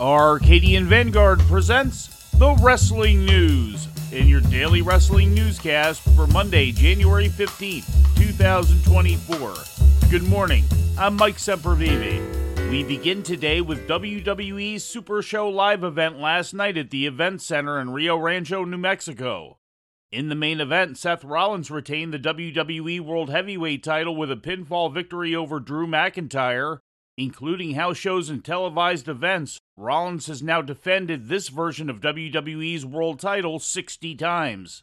Arcadian Vanguard presents the Wrestling News in your daily wrestling newscast for Monday, January 15th, 2024. Good morning. I'm Mike Sempervive. We begin today with WWE's Super Show live event last night at the Event Center in Rio Rancho, New Mexico. In the main event, Seth Rollins retained the WWE World Heavyweight title with a pinfall victory over Drew McIntyre. Including house shows and televised events, Rollins has now defended this version of WWE's world title 60 times.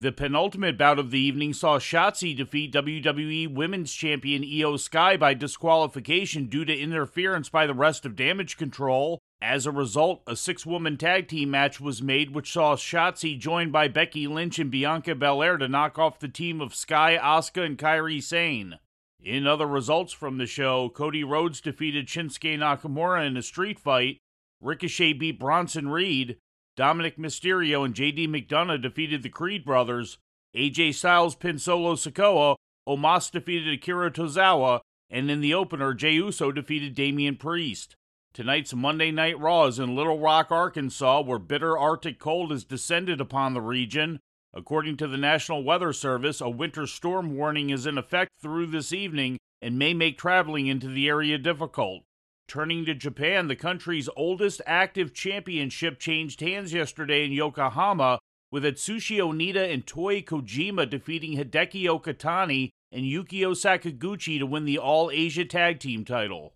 The penultimate bout of the evening saw Shotzi defeat WWE Women's Champion Iyo Sky by disqualification due to interference by the rest of Damage Control. As a result, a six woman tag team match was made, which saw Shotzi joined by Becky Lynch and Bianca Belair to knock off the team of Sky, Asuka, and Kairi Sane. In other results from the show, Cody Rhodes defeated Shinsuke Nakamura in a street fight, Ricochet beat Bronson Reed, Dominik Mysterio and JD McDonagh defeated the Creed brothers, AJ Styles pinned Solo Sikoa, Omos defeated Akira Tozawa, and in the opener, Jey Uso defeated Damian Priest. Tonight's Monday Night Raw is in Little Rock, Arkansas, where bitter Arctic cold has descended upon the region. According to the National Weather Service, a winter storm warning is in effect through this evening and may make traveling into the area difficult. Turning to Japan, the country's oldest active championship changed hands yesterday in Yokohama, with Atsushi Onita and Toi Kojima defeating Hideki Okatani and Yukio Sakaguchi to win the All Asia Tag Team title.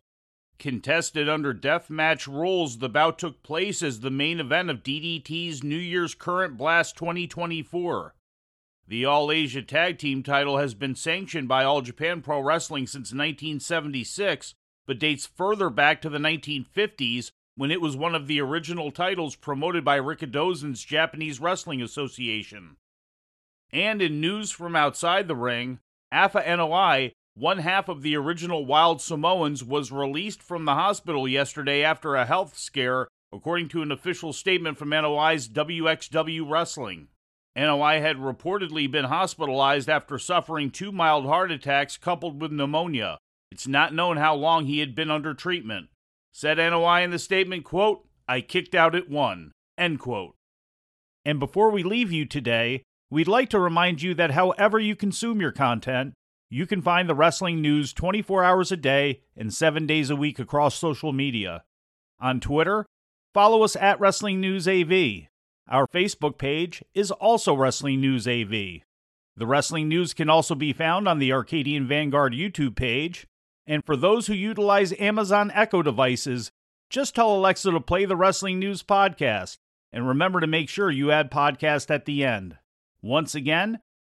Contested under deathmatch rules, the bout took place as the main event of DDT's New Year's Current Blast 2024. The All Asia Tag Team title has been sanctioned by All Japan Pro Wrestling since 1976, but dates further back to the 1950s when it was one of the original titles promoted by Rikidozan's Japanese Wrestling Association. And in news from outside the ring, Afa Anoa'i one half of the original Wild Samoans was released from the hospital yesterday after a health scare, according to an official statement from Anoa'i's WXW Wrestling. Anoa'i had reportedly been hospitalized after suffering two mild heart attacks coupled with pneumonia. It's not known how long he had been under treatment. Said Anoa'i in the statement, quote, I kicked out at one, end quote. And before we leave you today, we'd like to remind you that however you consume your content, you can find the wrestling news 24 hours a day and 7 days a week across social media. On Twitter, follow us at Wrestling News AV. Our Facebook page is also Wrestling News AV. The wrestling news can also be found on the Arcadian Vanguard YouTube page. And for those who utilize Amazon Echo devices, just tell Alexa to play the Wrestling News podcast. And remember to make sure you add podcast at the end. Once again,